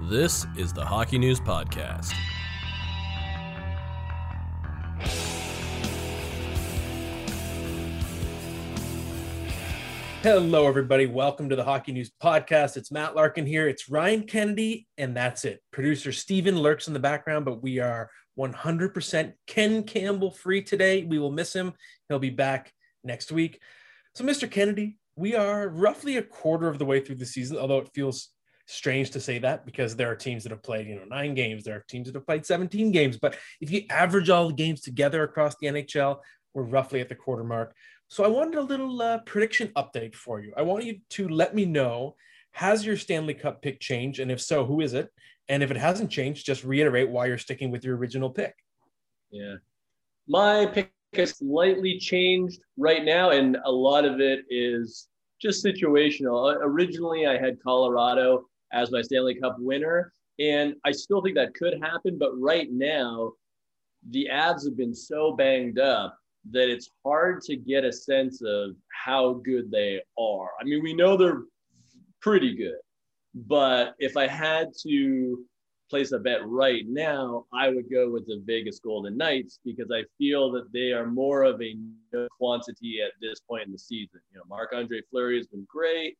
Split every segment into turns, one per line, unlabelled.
This is the Hockey News Podcast.
Hello, everybody. Welcome to the Hockey News Podcast. It's Matt Larkin here. It's Ryan Kennedy, and that's it. Producer Steven lurks in the background, but we are 100% Ken Campbell free today. We will miss him. He'll be back next week. So, Mr. Kennedy, we are roughly a quarter of the way through the season, although it feels strange to say that because there are teams that have played, you know, nine games, there are teams that have played 17 games. But if you average all the games together across the NHL, we're roughly at the quarter mark. So I wanted a little uh, prediction update for you. I want you to let me know has your Stanley Cup pick changed? And if so, who is it? And if it hasn't changed, just reiterate why you're sticking with your original pick.
Yeah. My pick has slightly changed right now, and a lot of it is just situational. Originally, I had Colorado as my Stanley Cup winner, and I still think that could happen. But right now, the Avs have been so banged up that it's hard to get a sense of how good they are. I mean, we know they're pretty good, but if I had to place a bet right now, I would go with the Vegas Golden Knights because I feel that they are more of a quantity at this point in the season. You know, Marc Andre Fleury has been great.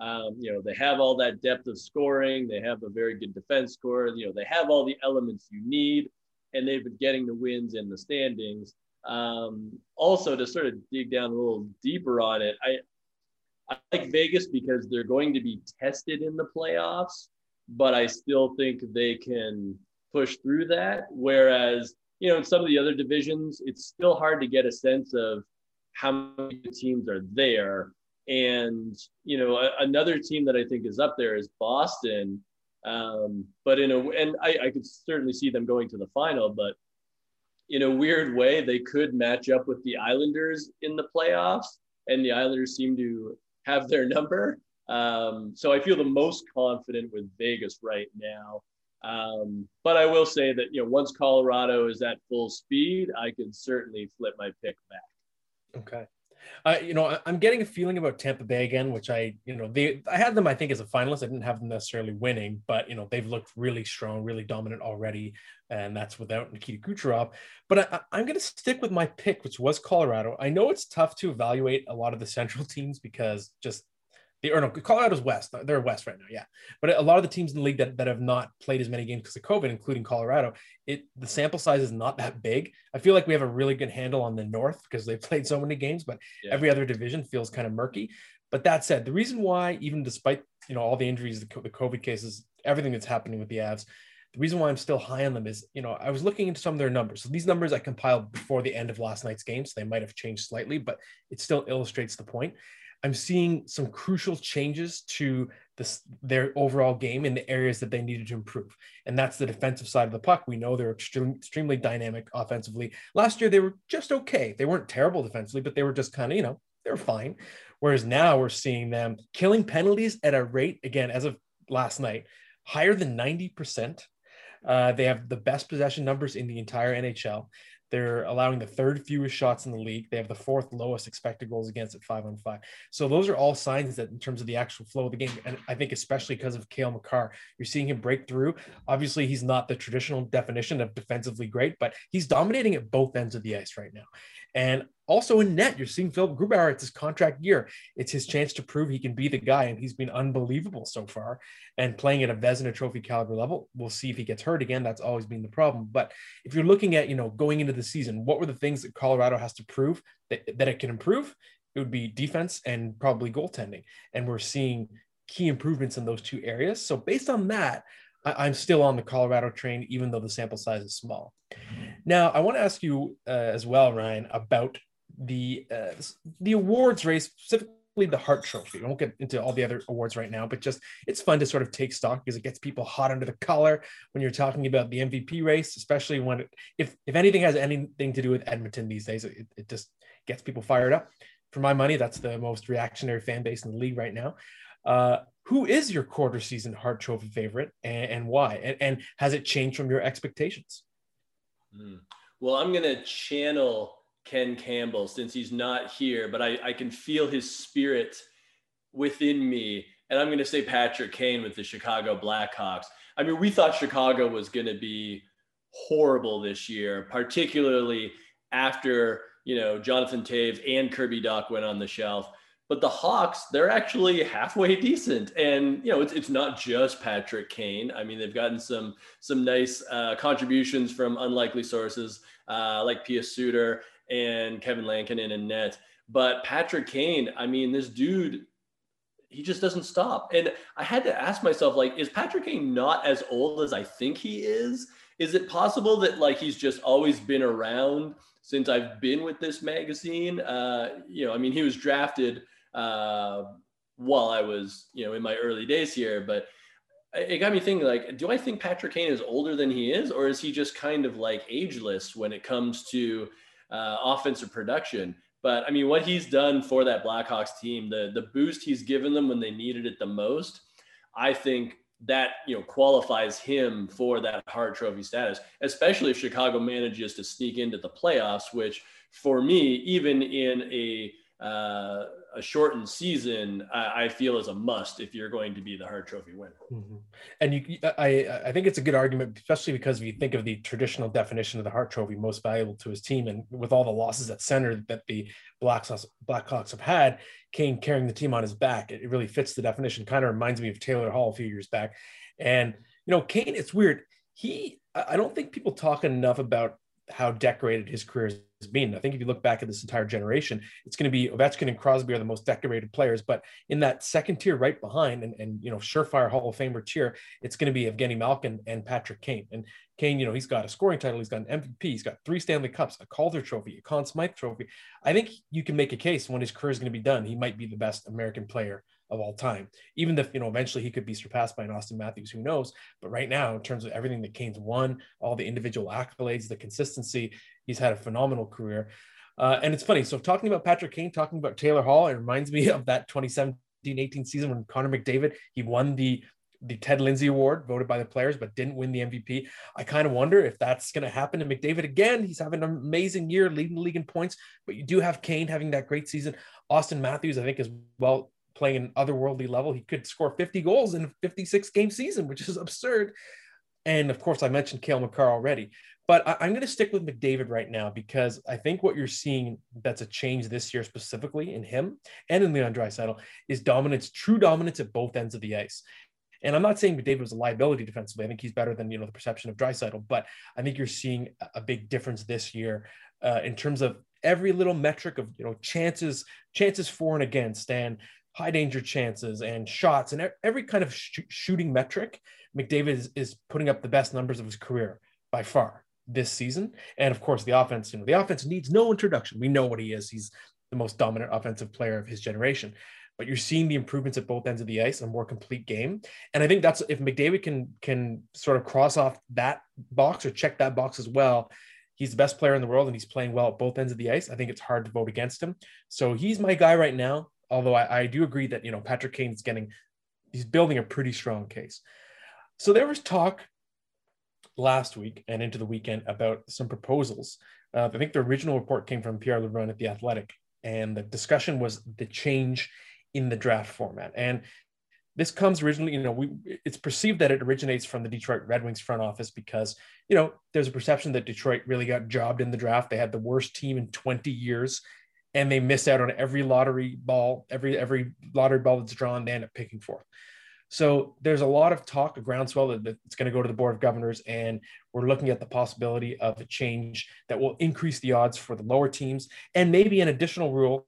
Um, you know, they have all that depth of scoring. They have a very good defense score. You know, they have all the elements you need, and they've been getting the wins in the standings. Um, also, to sort of dig down a little deeper on it, I, I like Vegas because they're going to be tested in the playoffs, but I still think they can push through that. Whereas, you know, in some of the other divisions, it's still hard to get a sense of how many teams are there. And, you know, a, another team that I think is up there is Boston. Um, but in a, and I, I could certainly see them going to the final, but in a weird way, they could match up with the Islanders in the playoffs, and the Islanders seem to have their number. Um, so I feel the most confident with Vegas right now. Um, but I will say that you know once Colorado is at full speed, I can certainly flip my pick back.
Okay. Uh, you know, I'm getting a feeling about Tampa Bay again, which I, you know, they I had them, I think, as a finalist. I didn't have them necessarily winning, but you know, they've looked really strong, really dominant already, and that's without Nikita Kucherov. But I, I'm going to stick with my pick, which was Colorado. I know it's tough to evaluate a lot of the Central teams because just the or no, Colorado's West. They're West right now, yeah. But a lot of the teams in the league that, that have not played as many games because of COVID, including Colorado, it the sample size is not that big. I feel like we have a really good handle on the North because they've played so many games, but yeah. every other division feels kind of murky. But that said, the reason why, even despite you know all the injuries, the, the COVID cases, everything that's happening with the Avs, the reason why I'm still high on them is, you know, I was looking into some of their numbers. So these numbers I compiled before the end of last night's game, so they might have changed slightly, but it still illustrates the point. I'm seeing some crucial changes to this, their overall game in the areas that they needed to improve. And that's the defensive side of the puck. We know they're extremely, extremely dynamic offensively. Last year, they were just okay. They weren't terrible defensively, but they were just kind of, you know, they were fine. Whereas now we're seeing them killing penalties at a rate, again, as of last night, higher than 90%. Uh, they have the best possession numbers in the entire NHL. They're allowing the third fewest shots in the league. They have the fourth lowest expected goals against at five on five. So those are all signs that in terms of the actual flow of the game, and I think especially because of Cale Makar, you're seeing him break through. Obviously, he's not the traditional definition of defensively great, but he's dominating at both ends of the ice right now. And also in net, you're seeing Philip Grubauer. It's his contract year. It's his chance to prove he can be the guy, and he's been unbelievable so far. And playing at a Vezina Trophy caliber level, we'll see if he gets hurt again. That's always been the problem. But if you're looking at, you know, going into the season, what were the things that Colorado has to prove that, that it can improve? It would be defense and probably goaltending. And we're seeing key improvements in those two areas. So based on that, I, am still on the Colorado train, even though the sample size is small. Now, I want to ask you uh, as well, Ryan, about the uh, the awards race, specifically the Hart Trophy. I won't get into all the other awards right now, but just it's fun to sort of take stock because it gets people hot under the collar when you're talking about the MVP race, especially when if if anything has anything to do with Edmonton these days, it, it just gets people fired up. For my money, that's the most reactionary fan base in the league right now. Uh, who is your quarter season Hart Trophy favorite and, and why? And, and, has it changed from your expectations?
Mm. Well, I'm going to channel Ken Campbell since he's not here, but I, I can feel his spirit within me and I'm going to say Patrick Kane with the Chicago Blackhawks. I mean, we thought Chicago was going to be horrible this year, particularly after you know Jonathan Toews and Kirby Dach went on the shelf. But the Hawks, they're actually halfway decent, and you know it's, it's not just Patrick Kane. I mean, they've gotten some some nice uh, contributions from unlikely sources uh, like Pius Suter and Kevin Lankinen and net. But Patrick Kane, I mean, this dude, he just doesn't stop. And I had to ask myself, like, is Patrick Kane not as old as I think he is? Is it possible that like he's just always been around since I've been with this magazine? Uh, you know, I mean, he was drafted uh, while I was, you know, in my early days here. But it got me thinking, like, do I think Patrick Kane is older than he is, or is he just kind of like ageless when it comes to uh, offensive production? But I mean, what he's done for that Blackhawks team, the the boost he's given them when they needed it the most, I think that you know qualifies him for that Hart Trophy status, especially if Chicago manages to sneak into the playoffs, which for me, even in a uh, a shortened season, I, I, feel is a must if you're going to be the Hart Trophy winner.
Mm-hmm. And you, I, I think it's a good argument, especially because if you think of the traditional definition of the Hart Trophy, most valuable to his team, and with all the losses at center that the Blackhawks, Blackhawks have had, Kane carrying the team on his back, it really fits the definition. Kind of reminds me of Taylor Hall a few years back, and you know, Kane, it's weird. He, I don't think people talk enough about how decorated his career been. I think if you look back at this entire generation, it's going to be Ovechkin and Crosby are the most decorated players, but in that second tier right behind and, and you know, surefire Hall of Famer tier, it's going to be Evgeny Malkin and Patrick Kane. And Kane, you know, he's got a scoring title, he's got an MVP, he's got three Stanley Cups, a Calder Trophy, a Conn Smythe Trophy. I think you can make a case when his career is going to be done, he might be the best American player of all time. Even if you know eventually he could be surpassed by an Auston Matthews, who knows? But right now, in terms of everything that Kane's won, all the individual accolades, the consistency, he's had a phenomenal career. Uh, and it's funny. So talking about Patrick Kane, talking about Taylor Hall, it reminds me of that 2017-18 season when Connor McDavid he won the the Ted Lindsay Award voted by the players, but didn't win the MVP. I kind of wonder if that's going to happen to McDavid again. He's having an amazing year, leading the league in points, but you do have Kane having that great season. Auston Matthews, I think, as well playing an otherworldly level. He could score 50 goals in a 56 game season, which is absurd. And of course, I mentioned Cale Makar already, but I, am going to stick with McDavid right now because I think what you're seeing that's a change this year specifically in him and in Leon Draisaitl is dominance, true dominance at both ends of the ice. And I'm not saying McDavid was a liability defensively. I think he's better than you know the perception of Draisaitl, but I think you're seeing a big difference this year uh, in terms of every little metric of you know chances, chances for and against, and high danger chances and shots and every kind of sh- shooting metric, McDavid is, is putting up the best numbers of his career by far this season. And of course, the offense, you know, the offense needs no introduction. We know what he is. He's the most dominant offensive player of his generation. But you're seeing the improvements at both ends of the ice, a more complete game. And I think that's if McDavid can can sort of cross off that box or check that box as well. He's the best player in the world and he's playing well at both ends of the ice. I think it's hard to vote against him. So he's my guy right now although I, I do agree that you know Patrick Kane is getting he's building a pretty strong case. So there was talk last week and into the weekend about some proposals. Uh, I think the original report came from Pierre LeBrun at the Athletic, and the discussion was the change in the draft format. And this comes originally, you know, we it's perceived that it originates from the Detroit Red Wings front office because, you know, there's a perception that Detroit really got jobbed in the draft. They had the worst team in 20 years and they miss out on every lottery ball, every every lottery ball that's drawn, they end up picking fourth. So there's a lot of talk, a groundswell that it's going to go to the board of governors, and we're looking at the possibility of a change that will increase the odds for the lower teams, and maybe an additional rule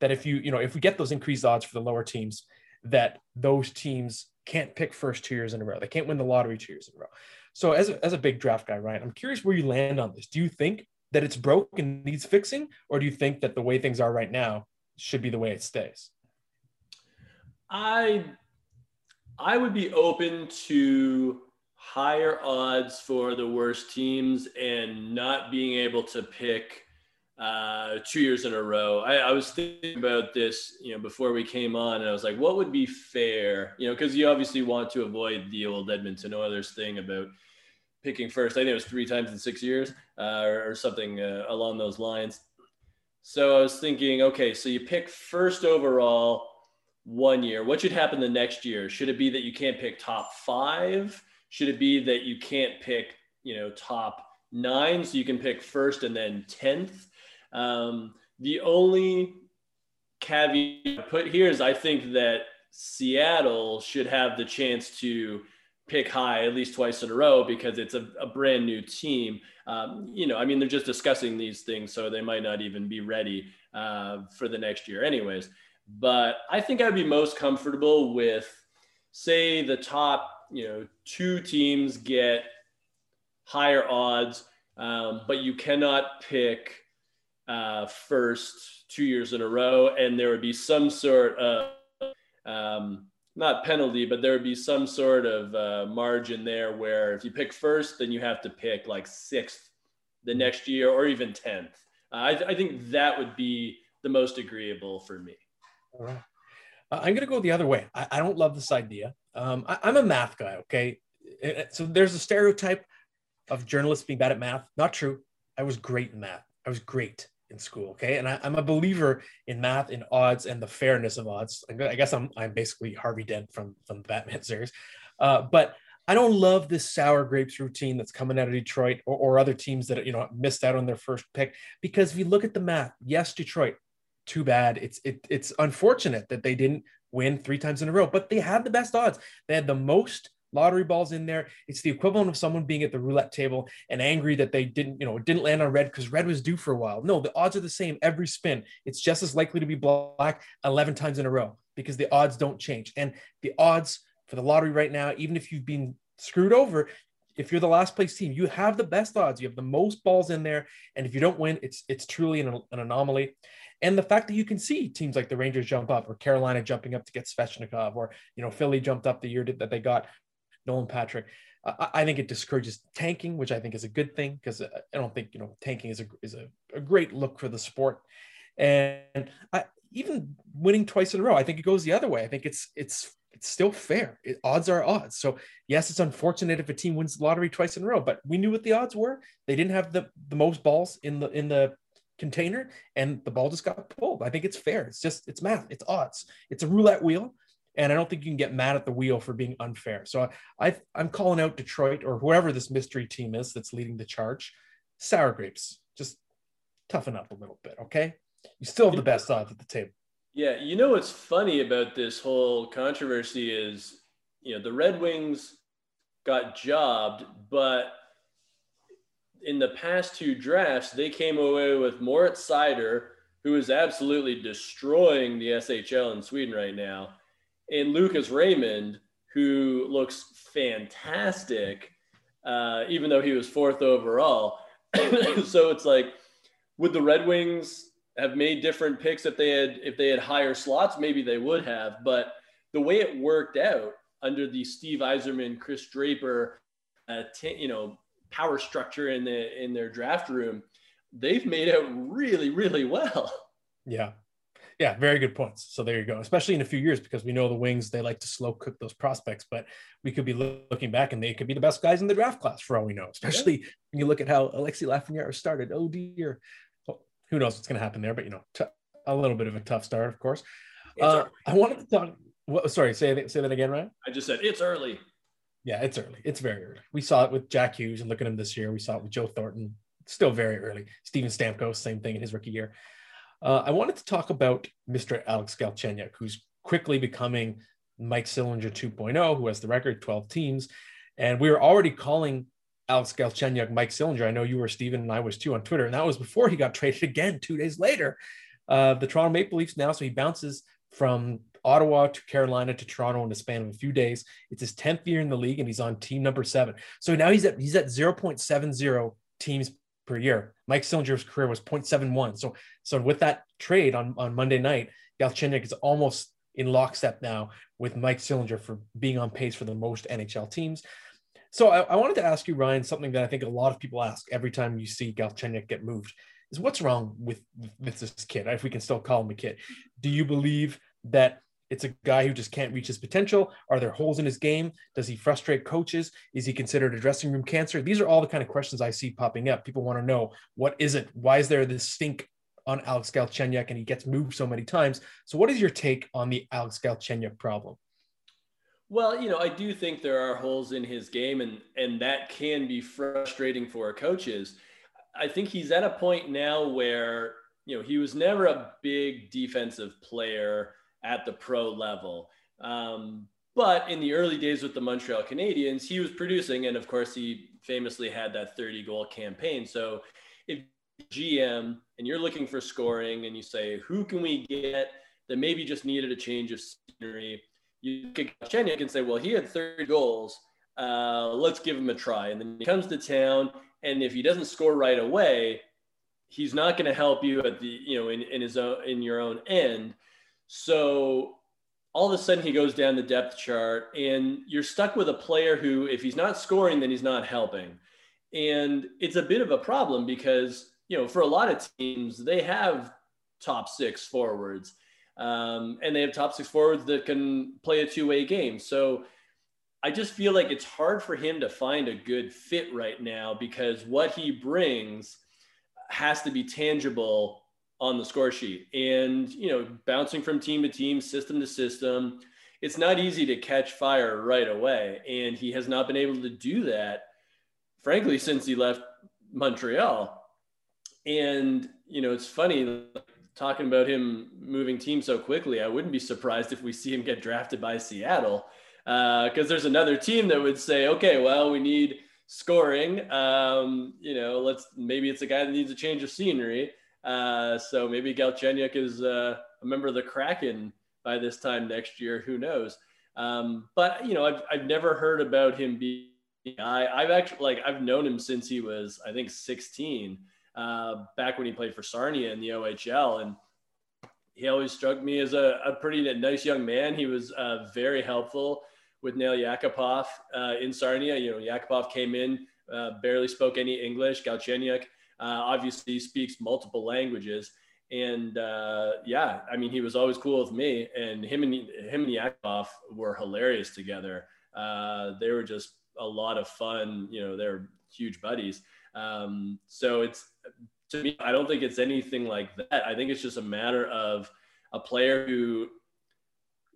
that if you you know if we get those increased odds for the lower teams, that those teams can't pick first two years in a row. They can't win the lottery two years in a row. So as a, as a big draft guy, Ryan, I'm curious where you land on this. Do you think that it's broken needs fixing, or do you think that the way things are right now should be the way it stays?
I I would be open to higher odds for the worst teams and not being able to pick uh, two years in a row. I, I, was thinking about this, you know, before we came on, and I was like, what would be fair? You know, because you obviously want to avoid the old Edmonton Oilers thing about picking first. I think it was three times in six years uh, or, something uh, along those lines. So I was thinking, okay, so you pick first overall. one year. What should happen the next year? Should it be that you can't pick top five? Should it be that you can't pick, you know, top nine, so you can pick first and then tenth? Um, the only caveat I put here is I think that Seattle should have the chance to pick high at least twice in a row because it's a, a brand new team. Um, you know, I mean, they're just discussing these things, so they might not even be ready uh, for the next year, anyways. But I think I'd be most comfortable with, say, the top, you know, two teams get higher odds, um, but you cannot pick uh, first two years in a row, and there would be some sort of um, not penalty, but there would be some sort of uh, margin there where if you pick first, then you have to pick like sixth the next year or even 10th. Uh, I, th- I, think that would be the most agreeable for me.
All right. Uh, I'm going to go the other way. I, I don't love this idea. Um, I, I'm a math guy, okay? So there's a stereotype of journalists being bad at math. Not true. I was great in math. I was great in school. Okay. And I, am a believer in math and odds and the fairness of odds. I guess I'm, I'm basically Harvey Dent from, from the Batman series. Uh, but I don't love this sour grapes routine that's coming out of Detroit or, or other teams that, you know, missed out on their first pick. Because if you look at the math, yes, Detroit, too bad. It's, it, it's unfortunate that they didn't win three times in a row, but they had the best odds. They had the most lottery balls in there. It's the equivalent of someone being at the roulette table and angry that they didn't, you know, didn't land on red because red was due for a while. No, the odds are the same every spin. It's just as likely to be black 11 times in a row because the odds don't change. And the odds for the lottery right now, even if you've been screwed over, if you're the last place team, you have the best odds. You have the most balls in there, and if you don't win, it's it's truly an, an anomaly. And the fact that you can see teams like the Rangers jump up, or Carolina jumping up to get Svechnikov, or you know Philly jumped up the year that they got Nolan Patrick. I, I think it discourages tanking, which I think is a good thing because uh, I don't think you know tanking is a is a, a great look for the sport. And I, even winning twice in a row, I think it goes the other way. I think it's it's it's still fair. It, odds are odds. So yes, it's unfortunate if a team wins the lottery twice in a row, but we knew what the odds were. They didn't have the the most balls in the in the container, and the ball just got pulled. I think it's fair. It's just it's math. It's odds. It's a roulette wheel. And I don't think you can get mad at the wheel for being unfair. So I, I'm calling out Detroit or whoever this mystery team is that's leading the charge. Sour grapes, just toughen up a little bit, okay? You still have the best odds at the table.
Yeah, you know what's funny about this whole controversy is, you know, the Red Wings got jobbed, but in the past two drafts, they came away with Moritz Seider, who is absolutely destroying the SHL in Sweden right now, and Lucas Raymond, who looks fantastic, uh, even though he was fourth overall. so it's like, would the Red Wings have made different picks if they had if they had higher slots? Maybe they would have, but the way it worked out under the Steve Yzerman, Chris Draper, uh, t- you know, power structure in the in their draft room, they've made out really, really well.
Yeah, yeah, very good points. So there you go. Especially in a few years, because we know the Wings they like to slow cook those prospects, but we could be looking back and they could be the best guys in the draft class for all we know. Especially yeah. when you look at how Alexis Lafreniere started. Oh dear, well, who knows what's going to happen there? But you know, t- a little bit of a tough start, of course. Uh, I wanted to talk. What, sorry, say say that again, Ryan.
I just said it's early.
Yeah, it's early. It's very early. We saw it with Jack Hughes and look at him this year. We saw it with Joe Thornton. still very early. Steven Stamkos, same thing in his rookie year. Uh, I wanted to talk about Mr. Alex Galchenyuk, who's quickly becoming Mike Sillinger 2.0, who has the record 12 teams. And we were already calling Alex Galchenyuk Mike Sillinger. I know you were Steven and I was too on Twitter. And that was before he got traded again two days later. Uh, the Toronto Maple Leafs now, so he bounces from Ottawa to Carolina to Toronto in the span of a few days. It's his 10th year in the league and he's on team number seven. So now he's at he's at 0.70 teams per year. Mike Sillinger's career was 0.71. So, so with that trade on, on Monday night, Galchenyuk is almost in lockstep now with Mike Sillinger for being on pace for the most NHL teams. So I, I, wanted to ask you, Ryan, something that I think a lot of people ask every time you see Galchenyuk get moved is what's wrong with, with this kid, if we can still call him a kid. Do you believe that it's a guy who just can't reach his potential. Are there holes in his game? Does he frustrate coaches? Is he considered a dressing room cancer? These are all the kind of questions I see popping up. People want to know what is it? Why is there this stink on Alex Galchenyuk and he gets moved so many times. So, what is your take on the Alex Galchenyuk problem?
Well, you know, I do think there are holes in his game, and and that can be frustrating for coaches. I think he's at a point now where you know he was never a big defensive player at the pro level. Um, but in the early days with the Montreal Canadiens, he was producing, and of course, he famously had that 30 goal campaign. So, if GM and you're looking for scoring, and you say, who can we get that maybe just needed a change of scenery? You and say, well, he had 30 goals. Uh, let's give him a try. And then he comes to town, and if he doesn't score right away, he's not going to help you at the you know in, in his own in your own end. So all of a sudden he goes down the depth chart and you're stuck with a player who if he's not scoring then he's not helping. And it's a bit of a problem because you know for a lot of teams they have top six forwards um, and they have top six forwards that can play a two-way game. So i just feel like it's hard for him to find a good fit right now because what he brings has to be tangible on the score sheet. And, you know, bouncing from team to team, system to system, it's not easy to catch fire right away. And he has not been able to do that, frankly, since he left Montreal. And, you know, it's funny talking about him moving team so quickly. I wouldn't be surprised if we see him get drafted by Seattle because uh, there's another team that would say, okay, well, we need scoring. Um, you know, let's maybe it's a guy that needs a change of scenery. Uh, so maybe Galchenyuk is uh, a member of the Kraken by this time next year. Who knows? Um, but you know, I've, I've never heard about him being. I, I've actually like I've known him since he was I think 16, uh, back when he played for Sarnia in the OHL, and he always struck me as a, a pretty nice young man. He was uh, very helpful with Nail Yakupov uh, in Sarnia. You know, Yakupov came in, uh, barely spoke any English. Galchenyuk uh, obviously speaks multiple languages. And uh, yeah, I mean, he was always cool with me, and him and him and Yakov were hilarious together. Uh, they were just a lot of fun. You know, they're huge buddies. Um, so it's to me, I don't think it's anything like that. I think it's just a matter of a player who,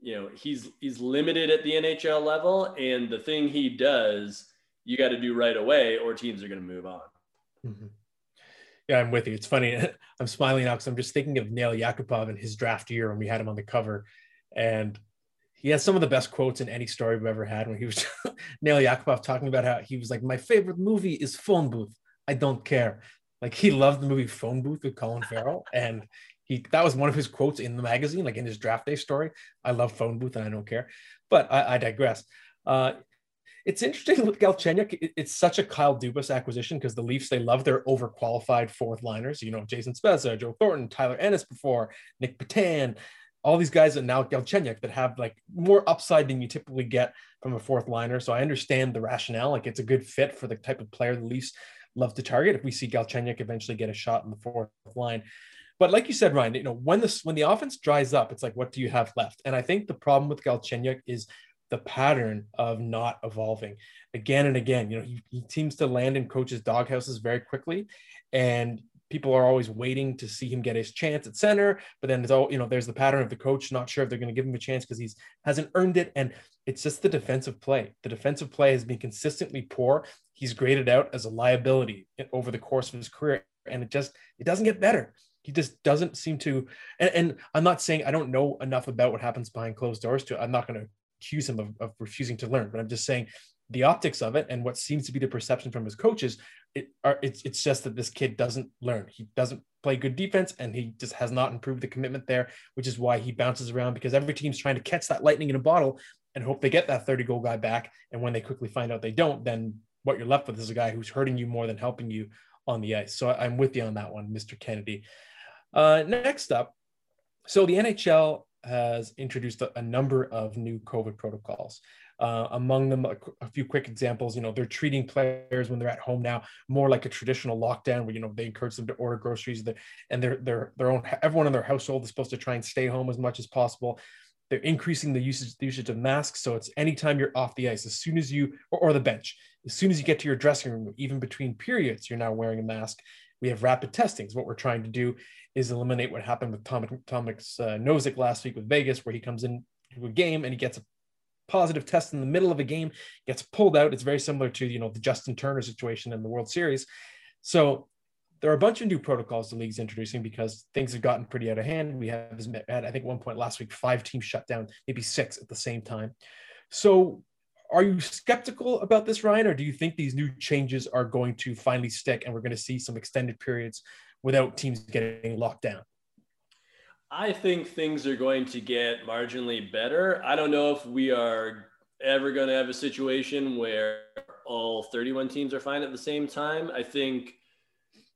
you know, he's he's limited at the NHL level, and the thing he does, you got to do right away, or teams are going to move on.
Mm-hmm. Yeah, I'm with you. It's funny. I'm smiling now because I'm just thinking of Nail Yakupov in his draft year when we had him on the cover. And he has some of the best quotes in any story we've ever had when he was Nail Yakupov talking about how he was like, My favorite movie is Phone Booth. I don't care. Like he loved the movie Phone Booth with Colin Farrell. And he that was one of his quotes in the magazine, like in his draft day story. I love Phone Booth and I don't care. But I, I digress. Uh, it's interesting with Galchenyuk. It's such a Kyle Dubas acquisition because the Leafs they love their overqualified fourth liners. You know, Jason Spezza, Joe Thornton, Tyler Ennis before, Nic Petan, all these guys and now Galchenyuk that have like more upside than you typically get from a fourth liner. So I understand the rationale. Like it's a good fit for the type of player the Leafs love to target. If we see Galchenyuk eventually get a shot in the fourth line. But like you said, Ryan, you know, when this when the offense dries up, it's like, what do you have left? And I think the problem with Galchenyuk is the pattern of not evolving again and again. You know, he, he seems to land in coaches' doghouses very quickly, and people are always waiting to see him get his chance at center. But then it's all you know, there's the pattern of the coach not sure if they're going to give him a chance because he's hasn't earned it, and it's just the defensive play. The defensive play has been consistently poor. He's graded out as a liability over the course of his career, and it just it doesn't get better he just doesn't seem to and, and, i'm not saying i don't know enough about what happens behind closed doors to i'm not going to accuse him of, of refusing to learn, but I'm just saying the optics of it and what seems to be the perception from his coaches, it are it's it's just that this kid doesn't learn. He doesn't play good defense and he just has not improved the commitment there, which is why he bounces around because every team's trying to catch that lightning in a bottle and hope they get that 30 goal guy back. And when they quickly find out they don't, then what you're left with is a guy who's hurting you more than helping you on the ice. So I'm with you on that one, Mr. Kennedy. Uh, next up, so the NHL has introduced a, a number of new COVID protocols. Uh, among them, a, a, few quick examples. You know, they're treating players when they're at home now more like a traditional lockdown, where you know they encourage them to order groceries, and their their their own everyone in their household is supposed to try and stay home as much as possible. They're increasing the usage the usage of masks, so it's anytime you're off the ice, as soon as you or, or the bench, as soon as you get to your dressing room, even between periods, you're now wearing a mask we have rapid testings. What we're trying to do is eliminate what happened with Tom, Thomas uh, Nosek last week with Vegas, where he comes in to a game and he gets a positive test in the middle of a game, gets pulled out. It's very similar to you know the Justin Turner situation in the World Series. So there are a bunch of new protocols the league's introducing because things have gotten pretty out of hand. We have had, I think, one point last week, five teams shut down, maybe six at the same time. So are you skeptical about this, Ryan, or do you think these new changes are going to finally stick and we're going to see some extended periods without teams getting locked down?
I think things are going to get marginally better. I don't know if we are ever going to have a situation where all 31 teams are fine at the same time. I think,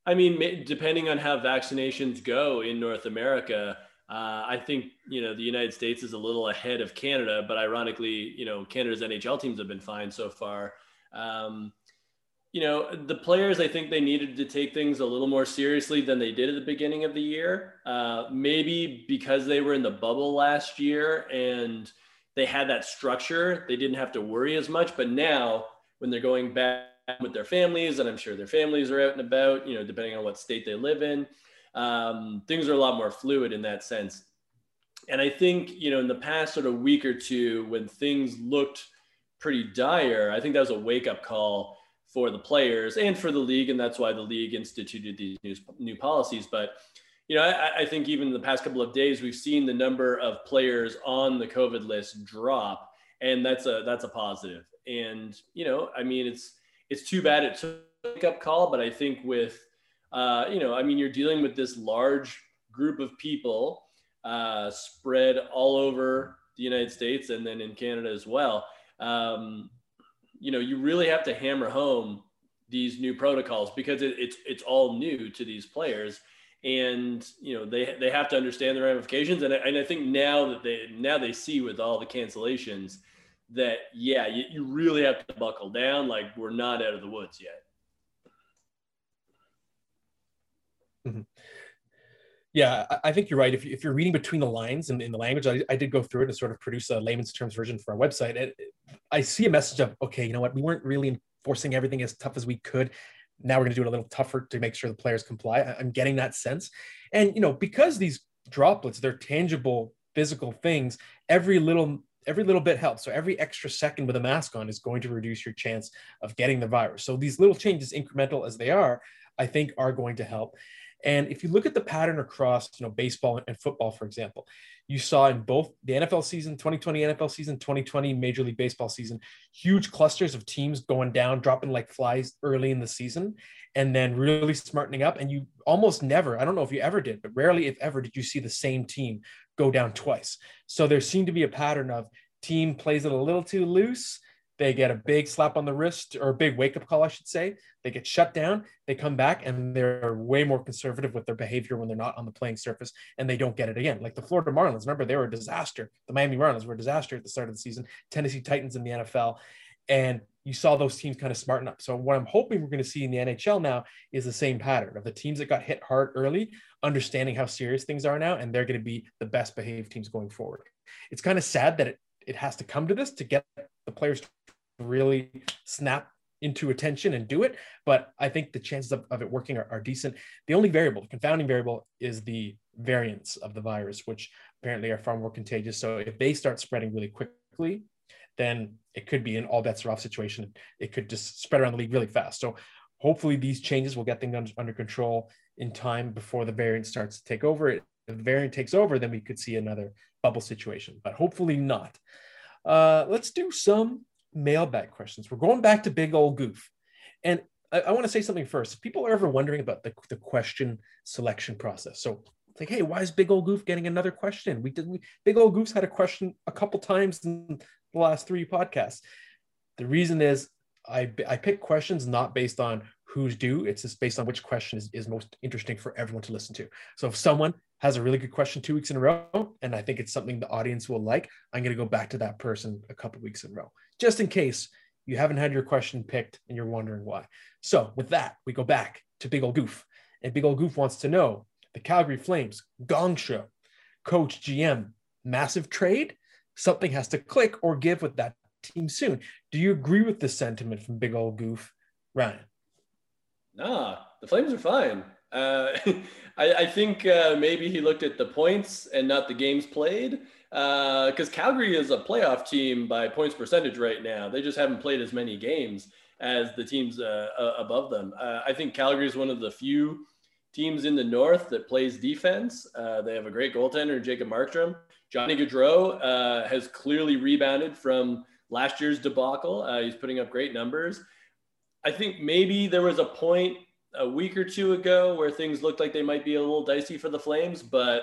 I mean, depending on how vaccinations go in North America, uh, I think you know the United States is a little ahead of Canada, but ironically, you know Canada's NHL teams have been fine so far. Um, you know the players, I think they needed to take things a little more seriously than they did at the beginning of the year. Uh, maybe because they were in the bubble last year and they had that structure, they didn't have to worry as much. But now, when they're going back with their families, and I'm sure their families are out and about, you know, depending on what state they live in um, things are a lot more fluid in that sense. And I think, you know, in the past sort of week or two, when things looked pretty dire, I think that was a wake up call for the players and for the league. And that's why the league instituted these new, new policies. But, you know, I, I think even the past couple of days, we've seen the number of players on the COVID list drop. And that's a, that's a positive. And, you know, I mean, it's, it's too bad it took up call, but I think with, uh, you know, I mean, you're dealing with this large group of people uh, spread all over the United States and then in Canada as well. Um, you know, you really have to hammer home these new protocols because it, it's it's all new to these players, and you know they they have to understand the ramifications. And I, and I think now that they now they see with all the cancellations that yeah, you, you really have to buckle down. Like we're not out of the woods yet.
Yeah, I think you're right. If, you're reading between the lines in, in the language, I, did go through it and sort of produce a layman's terms version for our website. It, I see a message of, okay, you know what? We weren't really enforcing everything as tough as we could. Now we're going to do it a little tougher to make sure the players comply. I, I'm getting that sense. And, you know, because these droplets, they're tangible physical things, every little every little bit helps. So every extra second with a mask on is going to reduce your chance of getting the virus. So these little changes, incremental as they are, I think are going to help. And if you look at the pattern across, you know, baseball and football, for example, you saw in both the NFL season, 2020 NFL season, 2020 Major League Baseball season, huge clusters of teams going down, dropping like flies early in the season, and then really smartening up. And you almost never, I don't know if you ever did, but rarely, if ever, did you see the same team go down twice. So there seemed to be a pattern of team plays it a little too loose they get a big slap on the wrist or a big wake up call, I should say. They get shut down. They come back and they're way more conservative with their behavior when they're not on the playing surface and they don't get it again. Like the Florida Marlins, remember, they were a disaster. The Miami Marlins were a disaster at the start of the season, Tennessee Titans in the NFL. And you saw those teams kind of smarten up. So, what I'm hoping we're going to see in the NHL now is the same pattern of the teams that got hit hard early, understanding how serious things are now, and they're going to be the best behaved teams going forward. It's kind of sad that it, it has to come to this to get the players really snap into attention and do it. But I think the chances of, of it working are, are, decent. The only variable, the confounding variable, is the variants of the virus, which apparently are far more contagious. So if they start spreading really quickly, then it could be an all bets are off situation. It could just spread around the league really fast. So hopefully these changes will get things under, under control in time before the variant starts to take over. If the variant takes over, then we could see another bubble situation, but hopefully not. Uh, let's do some mailbag questions. We're going back to Big Old Goof. And I, I want to say something first. If people are ever wondering about the, the question selection process. So like, hey, why is Big Old Goof getting another question? We did Big Old Goof's had a question a couple times in the last three podcasts. The reason is I, I pick questions not based on who's due. It's just based on which question is, is most interesting for everyone to listen to. So if someone has a really good question two weeks in a row, and I think it's something the audience will like, I'm going to go back to that person a couple weeks in a row just in case you haven't had your question picked and you're wondering why. So, with that, we go back to Big Ol' Goof. And Big Ol' Goof wants to know the Calgary Flames, Gong Show, coach, GM, massive trade. Something has to click or give with that team soon. Do you agree with the sentiment from Big Ol' Goof, Ryan?
Nah, the Flames are fine. Uh, I, I, think uh, maybe he looked at the points and not the games played. Because uh, Calgary is a playoff team by points percentage right now. They just haven't played as many games as the teams uh, above them. Uh, I think Calgary is one of the few teams in the North that plays defense. Uh, they have a great goaltender, Jacob Markstrom. Johnny Gaudreau has clearly rebounded from last year's debacle. He's putting up great numbers. I think maybe there was a point a week or two ago where things looked like they might be a little dicey for the Flames, but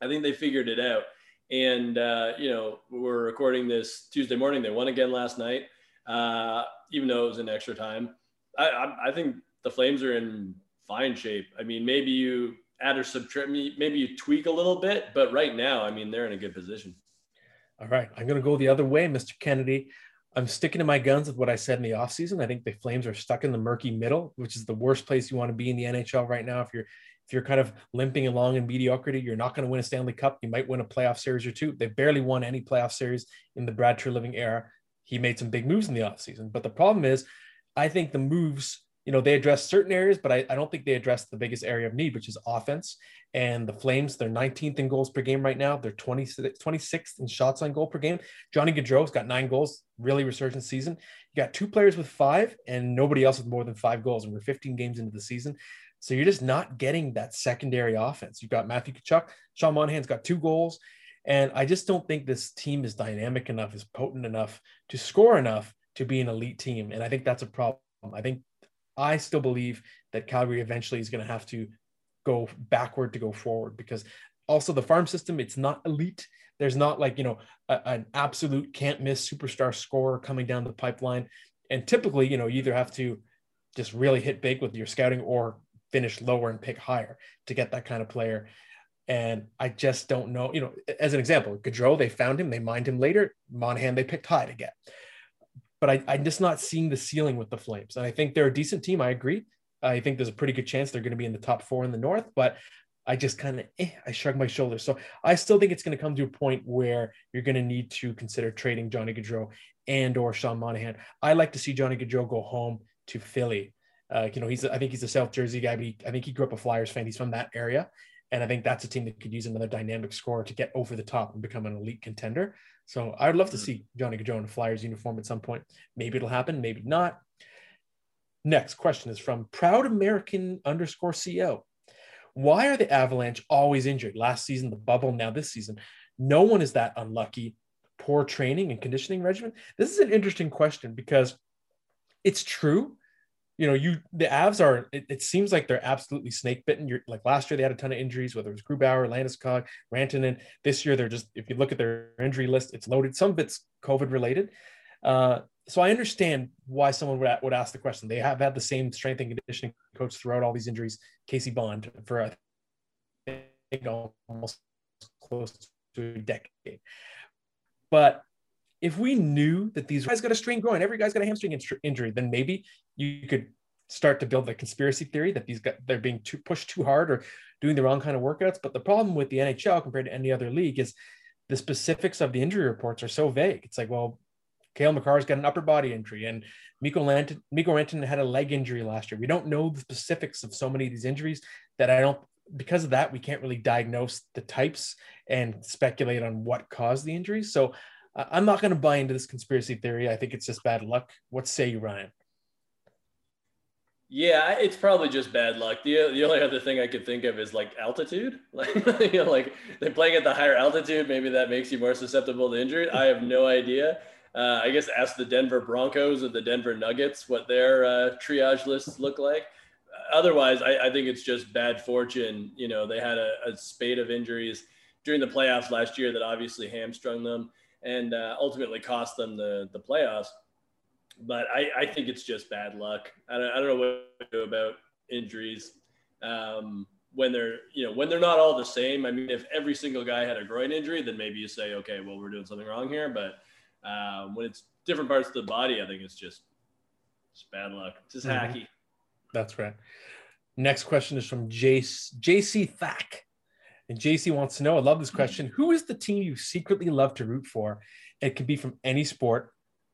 I think they figured it out. And, uh, you know, we're recording this Tuesday morning. They won again last night, uh, even though it was in extra time. I, I, I think the Flames are in fine shape. I mean, maybe you add or subtract, maybe you tweak a little bit, but right now, I mean, they're in a good position.
All right. I'm going to go the other way, Mr. Kennedy. I'm sticking to my guns with what I said in the offseason. I think the Flames are stuck in the murky middle, which is the worst place you want to be in the NHL right now. If you're if you're kind of limping along in mediocrity, you're not going to win a Stanley Cup. You might win a playoff series or two. They barely won any playoff series in the Brad Treliving era. He made some big moves in the offseason. But the problem is, I think the moves you know, they address certain areas, but I, I don't think they address the biggest area of need, which is offense. And the Flames, they're 19th in goals per game right now. They're 26th, 26th in shots on goal per game. Johnny Gaudreau's got nine goals, really resurgent season. You got two players with five and nobody else with more than five goals. And we're 15 games into the season. So you're just not getting that secondary offense. You've got Matthew Tkachuk, Sean Monahan's got two goals. And I just don't think this team is dynamic enough, is potent enough to score enough to be an elite team. And I think that's a problem. I think I still believe that Calgary eventually is going to have to go backward to go forward because also the farm system it's not elite. There's not like you know a, an absolute can't miss superstar scorer coming down the pipeline. And typically you know you either have to just really hit big with your scouting or finish lower and pick higher to get that kind of player. And I just don't know you know as an example Gaudreau they found him they mined him later. Monahan they picked high to get but I, I'm just not seeing the ceiling with the Flames. And I think they're a decent team. I agree. I think there's a pretty good chance they're going to be in the top four in the North, but I just kind of eh, I shrug my shoulders. So I still think it's going to come to a point where you're going to need to consider trading Johnny Gaudreau and or Sean Monahan. I like to see Johnny Gaudreau go home to Philly. Uh, you know, he's I think he's a South Jersey guy, but he, I think he grew up a Flyers fan. He's from that area, and I think that's a team that could use another dynamic scorer to get over the top and become an elite contender. So I'd love to mm-hmm. see Johnny Gaudreau in a Flyers uniform at some point. Maybe it'll happen, maybe not. Next question is from Proud American underscore CO. Why are the Avalanche always injured? Last season, the bubble, now this season. No one is that unlucky. Poor training and conditioning regimen. This is an interesting question because it's true you know, you the Avs are. It, it seems like they're absolutely snake bitten. You're like last year they had a ton of injuries, whether it was Grubauer, Landeskog, Rantanen. This year they're just. If you look at their injury list, it's loaded. Some of it's COVID related. Uh, so I understand why someone would, would ask the question. They have had the same strength and conditioning coach throughout all these injuries, Casey Bond, for I think almost close to a decade. But if we knew that these guys got a strain groin, every guy's got a hamstring injury, then maybe you could start to build the conspiracy theory that these guys they're being too pushed too hard or doing the wrong kind of workouts. But the problem with the NHL compared to any other league is the specifics of the injury reports are so vague. It's like, well, Cale Makar's got an upper body injury, and Mikko Lanton, Mikko Rantanen had a leg injury last year. We don't know the specifics of so many of these injuries that I don't. Because of that, we can't really diagnose the types and speculate on what caused the injuries. So I'm not going to buy into this conspiracy theory. I think it's just bad luck. What say you, Ryan?
Yeah, it's probably just bad luck. The, the only other thing I could think of is like altitude. Like, you know, like they're playing at the higher altitude. Maybe that makes you more susceptible to injury. I have no idea. Uh, I guess ask the Denver Broncos or the Denver Nuggets what their uh, triage lists look like. Otherwise, I, I, think it's just bad fortune. You know, they had a, a spate of injuries during the playoffs last year that obviously hamstrung them and uh, ultimately cost them the the playoffs. But I, I think it's just bad luck. I don't, I don't know what to do about injuries um, when they're you know when they're not all the same. I mean, if every single guy had a groin injury, then maybe you say, okay, well we're doing something wrong here. But um, when it's different parts of the body, I think it's just it's bad luck. It's just mm-hmm. hacky.
That's right. Next question is from Jace JC Thack. And JC wants to know, I love this question. Who is the team you secretly love to root for? It could be from any sport,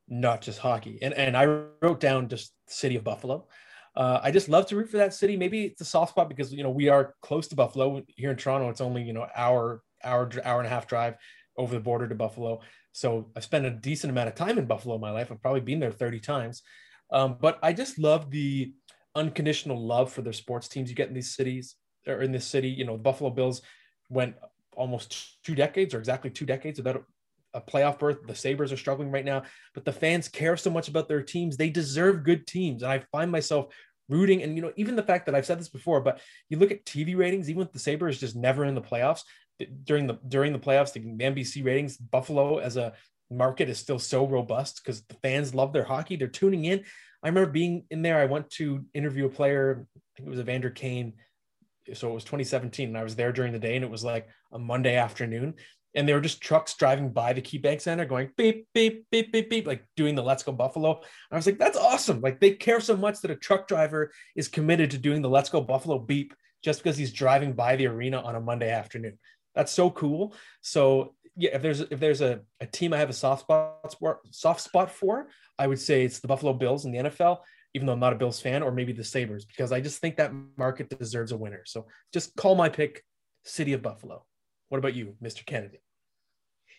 not just hockey. And, and I wrote down just the City of Buffalo. uh, I just love to root for that city. Maybe it's a soft spot because you know we are close to Buffalo here in Toronto. It's only you know hour hour hour and a half drive over the border to Buffalo. So I've spent a decent amount of time in Buffalo in my life. I've probably been there 30 times. Um, but I just love the unconditional love for their sports teams you get in these cities or in this city. You know, the Buffalo Bills went almost two decades or exactly two decades without a playoff berth. The Sabres are struggling right now, but the fans care so much about their teams. They deserve good teams. And I find myself rooting. And, you know, even the fact that I've said this before, but you look at TV ratings, even with the Sabres just never in the playoffs during the, during the playoffs, the NBC ratings, Buffalo as a market is still so robust because the fans love their hockey. They're tuning in. I remember being in there. I went to interview a player. I think it was Evander Kane. So it was 2017, and I was there during the day, and it was like a Monday afternoon and there were just trucks driving by the KeyBank Center going beep, beep, beep, beep, beep, like doing the Let's Go Buffalo. And I was like, that's awesome. Like they care so much that a truck driver is committed to doing the Let's Go Buffalo beep just because he's driving by the arena on a Monday afternoon. That's so cool. So yeah, if there's if there's a, a team I have a soft spot soft spot for, I would say it's the Buffalo Bills in the NFL, even though I'm not a Bills fan, or maybe the Sabres, because I just think that market deserves a winner. So just call my pick, City of Buffalo. What about you, Mr. Kennedy?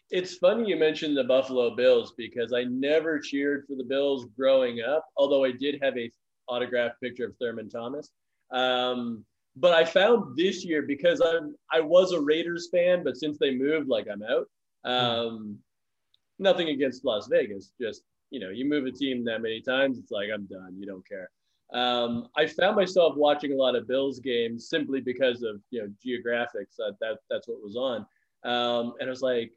It's funny you mentioned the Buffalo Bills because I never cheered for the Bills growing up, although I did have a autographed picture of Thurman Thomas. Um, but I found this year because I I was a Raiders fan, but since they moved, like I'm out. Um, nothing against Las Vegas, just you know, you move a team that many times, it's like I'm done. You don't care. Um, I found myself watching a lot of Bills games simply because of you know geographics. That, that that's what was on, um, and I was like,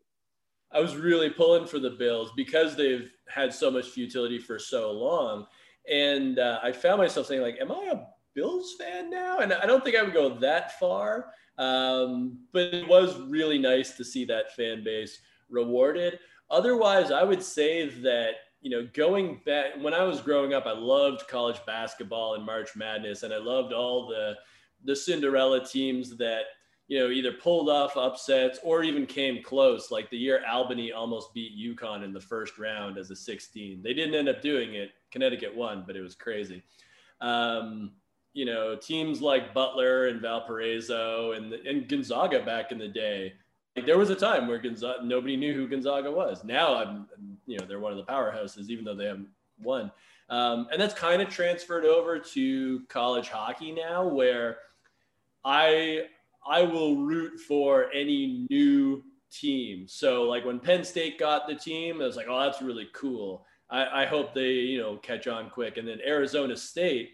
I was really pulling for the Bills because they've had so much futility for so long, and uh, I found myself saying like, Am I a Bills fan now? And I don't think I would go that far, um, but it was really nice to see that fan base rewarded. Otherwise, I would say that you know, going back when I was growing up, I loved college basketball and March Madness, and I loved all the the Cinderella teams that you know either pulled off upsets or even came close. Like the year Albany almost beat UConn in the first round as a 16. They didn't end up doing it. Connecticut won, but it was crazy. Um, you know, teams like Butler and Valparaiso and and Gonzaga back in the day like, there was a time where Gonzaga, nobody knew who Gonzaga was. Now I'm, you know, they're one of the powerhouses, even though they haven't won. Um, and that's kind of transferred over to college hockey now, where I I will root for any new team. So like when Penn State got the team, I was like, oh, that's really cool. I, I hope they you know catch on quick. And then Arizona State,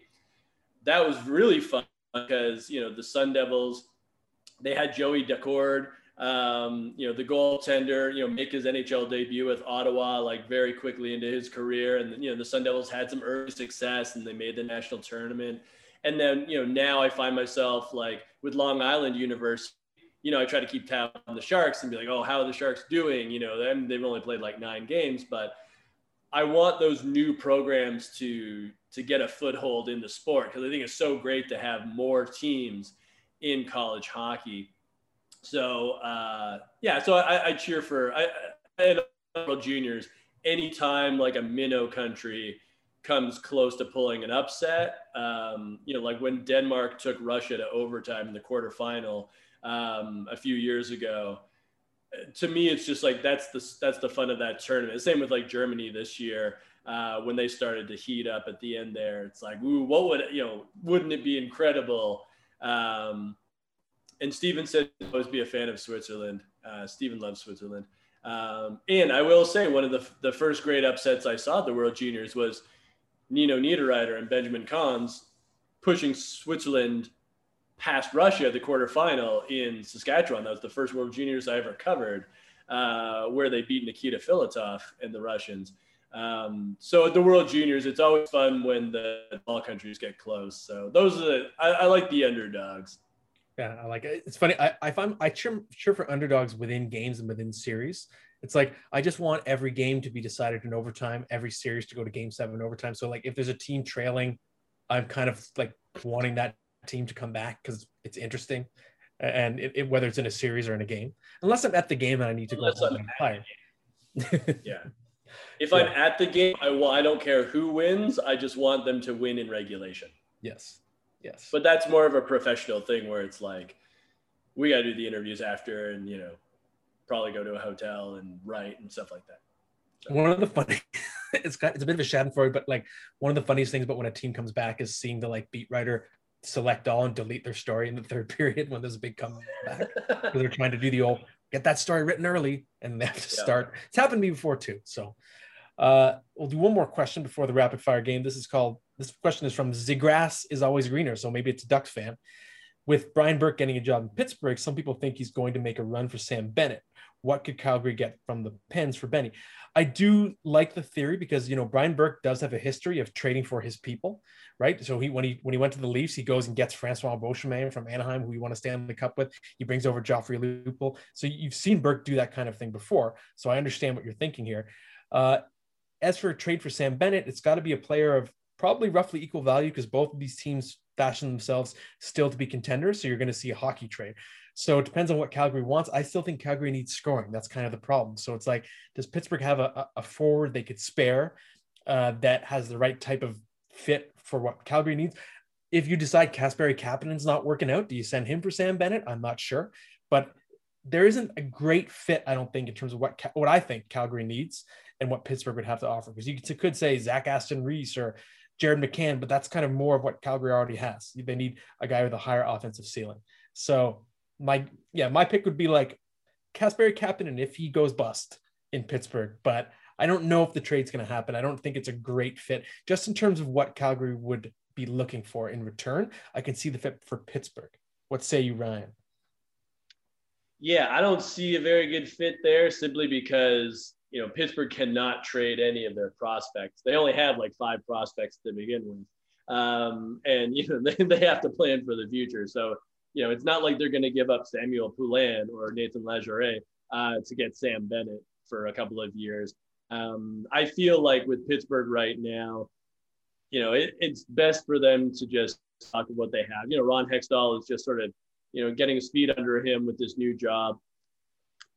that was really fun because you know the Sun Devils, they had Joey Daccord um, you know, the goaltender, you know, make his NHL debut with Ottawa like very quickly into his career. And, you know, the Sun Devils had some early success and they made the national tournament. And then, you know, now I find myself like with Long Island University, you know, I try to keep tab on the Sharks and be like, oh, how are the Sharks doing? You know, them, they've only played like nine games, but I want those new programs to to get a foothold in the sport because I think it's so great to have more teams in college hockey. So uh, yeah, so I, I cheer for I, I juniors anytime like a minnow country comes close to pulling an upset. Um, you know, like when Denmark took Russia to overtime in the quarterfinal um, a few years ago. To me, it's just like that's the that's the fun of that tournament. Same with like Germany this year uh, when they started to heat up at the end there. It's like, ooh, what would you know? Wouldn't it be incredible? Um, and Steven said always be a fan of Switzerland. Uh, Steven loves Switzerland. Um, and I will say one of the, the first great upsets I saw at the World Juniors was Nino Niederreiter and Benjamin Conz pushing Switzerland past Russia at the quarterfinal in Saskatchewan. That was the first World Juniors I ever covered, uh, where they beat Nikita Filatov and the Russians. Um, so at the World Juniors, it's always fun when the all countries get close. So those are the, I, I like the underdogs.
Yeah, I like it. It's funny. I, I find I cheer, cheer for underdogs within games and within series. It's like I just want every game to be decided in overtime, every series to go to game seven overtime. So like if there's a team trailing, I'm kind of like wanting that team to come back because it's interesting, and it, it, whether it's in a series or in a game. Unless I'm at the game and I need to Unless go home
and yeah. If yeah. I'm at the game, I well, I don't care who wins. I just want them to win in regulation.
Yes. Yes.
But that's more of a professional thing where it's like we got to do the interviews after and, you know, probably go to a hotel and write and stuff like that.
So. One of the funny, it's got, it's a bit of a schadenfreude, but like one of the funniest things about when a team comes back is seeing the like beat writer select all and delete their story in the third period when there's a big comeback. they're trying to do the old get that story written early and they have to yeah. start. It's happened to me before too. So uh, we'll do one more question before the rapid fire game. This is called, this question is from The Grass is Always Greener. So maybe it's a Ducks fan. With Brian Burke getting a job in Pittsburgh, some people think he's going to make a run for Sam Bennett. What could Calgary get from the Pens for Benny? I do like the theory because you know Brian Burke does have a history of trading for his people, right? So he when he when he went to the Leafs, he goes and gets Francois Beauchemin from Anaheim, who he won a Stanley Cup with. He brings over Joffrey Lupul. So you've seen Burke do that kind of thing before. So I understand what you're thinking here. Uh, as for a trade for Sam Bennett, it's got to be a player of probably roughly equal value because both of these teams fashion themselves still to be contenders. So you're going to see a hockey trade. So it depends on what Calgary wants. I still think Calgary needs scoring. That's kind of the problem. So it's like, does Pittsburgh have a, a forward they could spare uh, that has the right type of fit for what Calgary needs? If you decide Kasperi Kapanen's not working out, do you send him for Sam Bennett? I'm not sure, but there isn't a great fit, I don't think, in terms of what what I think Calgary needs and what Pittsburgh would have to offer. Because you could say Zach Aston Reese or Jared McCann, but that's kind of more of what Calgary already has. They need a guy with a higher offensive ceiling. So my yeah, my pick would be like Kasperi and if he goes bust in Pittsburgh, but I don't know if the trade's going to happen. I don't think it's a great fit just in terms of what Calgary would be looking for in return. I can see the fit for Pittsburgh. What say you, Ryan?
Yeah, I don't see a very good fit there simply because you know, Pittsburgh cannot trade any of their prospects. They only have like five prospects to begin with. Um, and, you know, they, they have to plan for the future. So, you know, it's not like they're going to give up Samuel Poulin or Nathan Legare uh, to get Sam Bennett for a couple of years. Um, I feel like with Pittsburgh right now, you know, it, it's best for them to just talk about what they have. You know, Ron Hextall is just sort of, you know, getting feet under him with this new job.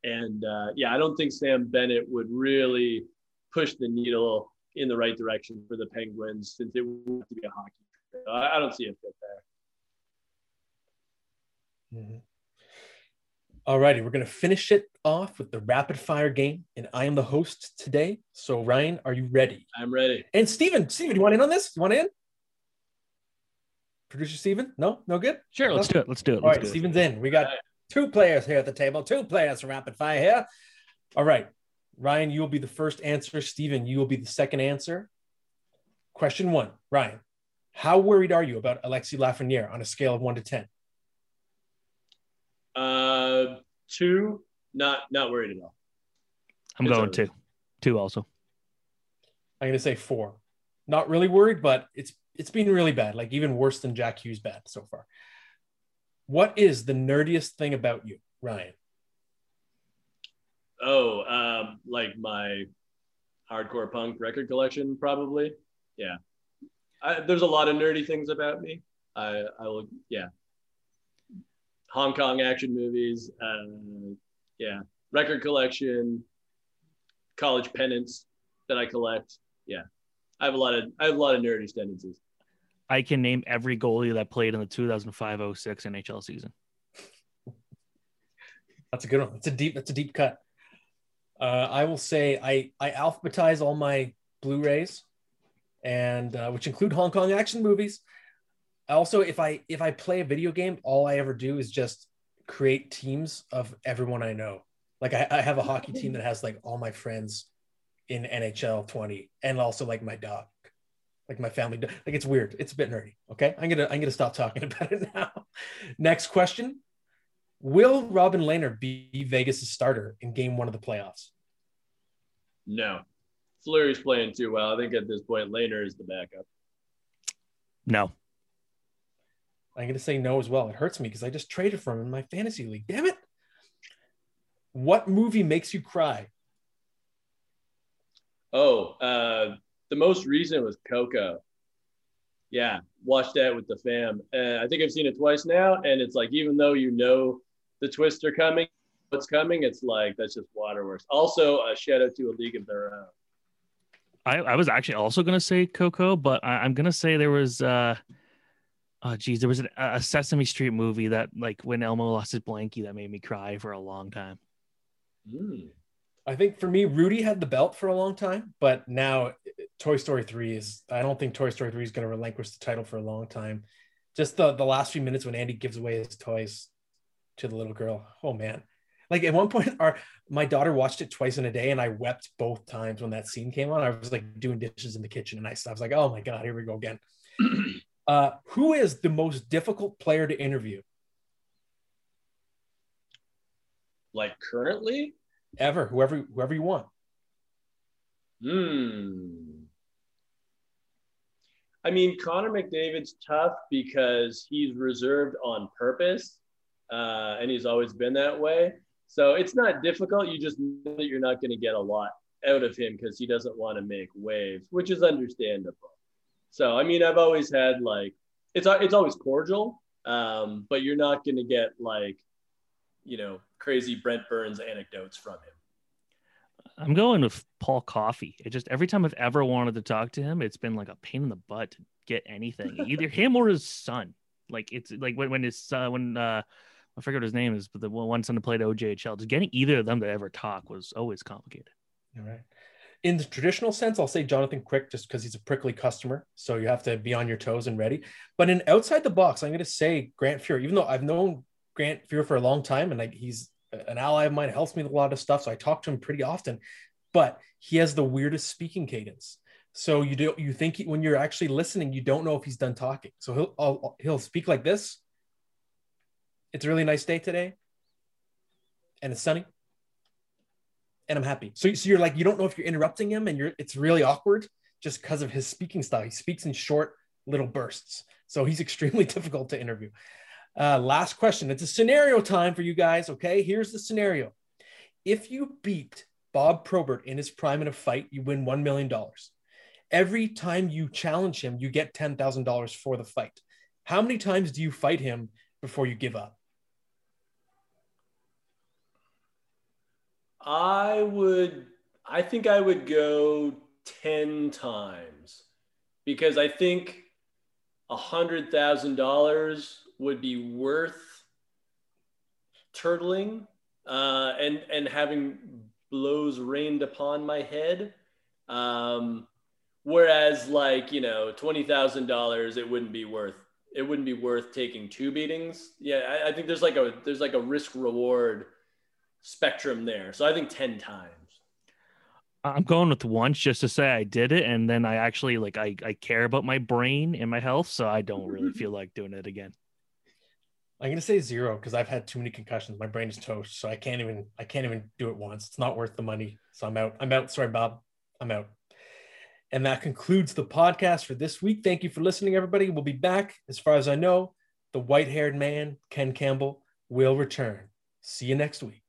And uh, yeah, I don't think Sam Bennett would really push the needle in the right direction for the Penguins since it would have to be a hockey. I, I don't see a fit
there. Mm-hmm. All righty, we're going to finish it off with the rapid fire game, and I am the host today. So, Ryan, are you ready?
I'm ready.
And Steven, Steven, you want in on this? You want in? Producer Steven? No, no good.
Sure, let's do it. Let's do it.
Let's All right, Steven's in. We got Two players here at the table, two players for rapid fire here. All right. Ryan, you will be the first answer. Steven, you will be the second answer. Question one Ryan, how worried are you about Alexis Lafreniere on a scale of one to 10?
Uh, two, not not worried at all.
I'm it's going two, two also.
I'm going to say four. Not really worried, but it's it's been really bad, like even worse than Jack Hughes bad so far. What is the nerdiest thing about you, Ryan?
Oh, um, like my hardcore punk record collection, probably. Yeah, I, there's a lot of nerdy things about me. I, I will, yeah. Hong Kong action movies, uh, yeah, record collection, college pennants that I collect. Yeah, I have a lot of I have a lot of nerdy tendencies.
I can name every goalie that played in the 2005-06 NHL season.
That's a good one. It's a deep. That's a deep cut. Uh, I will say I I alphabetize all my Blu-rays, and uh, which include Hong Kong action movies. Also, if I if I play a video game, all I ever do is just create teams of everyone I know. Like I, I have a hockey team that has like all my friends in NHL 20, and also like my dog like my family like it's weird. It's a bit nerdy okay? I'm gonna i'm gonna stop talking about it now. Next question. Will robin lehner be vegas' starter in game one of the playoffs?
No. Fleury's playing too well. I think at this point lehner is the backup.
No.
I'm gonna say no as well. It hurts me because i just traded for him in my fantasy league. Damn it. What movie makes you cry?
Oh uh the most recent was Coco. Yeah, watched that with the fam. And I think I've seen it twice now. And it's like, even though you know the twists are coming, what's coming, it's like, that's just waterworks. Also, a shout out to A League of Their Own.
I, I was actually also going to say Coco, but I, am going to say there was uh, Oh geez, there was an, a Sesame Street movie that like when Elmo lost his blankie that made me cry for a long time.
Mm.
I think for me, Rudy had the belt for a long time, but now Toy Story 3 is, I don't think Toy Story 3 is going to relinquish the title for a long time. Just the, the last few minutes when Andy gives away his toys to the little girl. Oh man. Like at one point, our my daughter watched it twice in a day, and I wept both times when that scene came on. I was like doing dishes in the kitchen, and I, I was like, "Oh my god, here we go again." uh, who is the most difficult player to interview
Like currently?
Ever? Whoever whoever you want.
Hmm. I mean, Connor McDavid's tough because he's reserved on purpose, uh, and he's always been that way. So it's not difficult. You just know that you're not going to get a lot out of him because he doesn't want to make waves, which is understandable. So I mean, I've always had like it's it's always cordial, um, but you're not going to get like you know crazy Brent Burns anecdotes from him.
I'm going with Paul Coffey. It just every time I've ever wanted to talk to him, it's been like a pain in the butt to get anything, either him or his son. Like it's like when when his uh, when uh, I forget what his name is, but the one son that played OJHL, just getting either of them to ever talk was always complicated.
All right. In the traditional sense, I'll say Jonathan Quick just because he's a prickly customer. So you have to be on your toes and ready. But in outside the box, I'm going to say Grant Fuhr, even though I've known Grant Fuhr for a long time and like he's an ally of mine, helps me with a lot of stuff. So I talk to him pretty often, but he has the weirdest speaking cadence. So you do you think he, when you're actually listening, you don't know if he's done talking. So he'll I'll, he'll speak like this. It's a really nice day today, and it's sunny, and I'm happy. So, so you're like you don't know if you're interrupting him, and you're it's really awkward just because of his speaking style. He speaks in short little bursts, so he's extremely difficult to interview. Uh, last question. It's a scenario time for you guys. Okay, here's the scenario: if you beat Bob Probert in his prime in a fight, you win one million dollars. Every time you challenge him, you get ten thousand dollars for the fight. How many times do you fight him before you give up?
I would, I think I would go 10 times because I think a hundred thousand dollars would be worth turtling uh, and, and having blows rained upon my head. Um, whereas like, you know, $20,000, it wouldn't be worth, it wouldn't be worth taking two beatings. Yeah. I, I think there's like a, there's like a risk reward spectrum there. So I think 10 times.
I'm going with once just to say I did it, and then I actually like I, I care about my brain and my health, so I don't really feel like doing it again.
I'm gonna say zero because I've had too many concussions. My brain is toast, so I can't even I can't even do it once. It's not worth the money. So I'm out. I'm out. Sorry, Bob. I'm out. And that concludes the podcast for this week. Thank you for listening, everybody. We'll be back. As far as I know, the white haired man, Ken Campbell, will return. See you next week.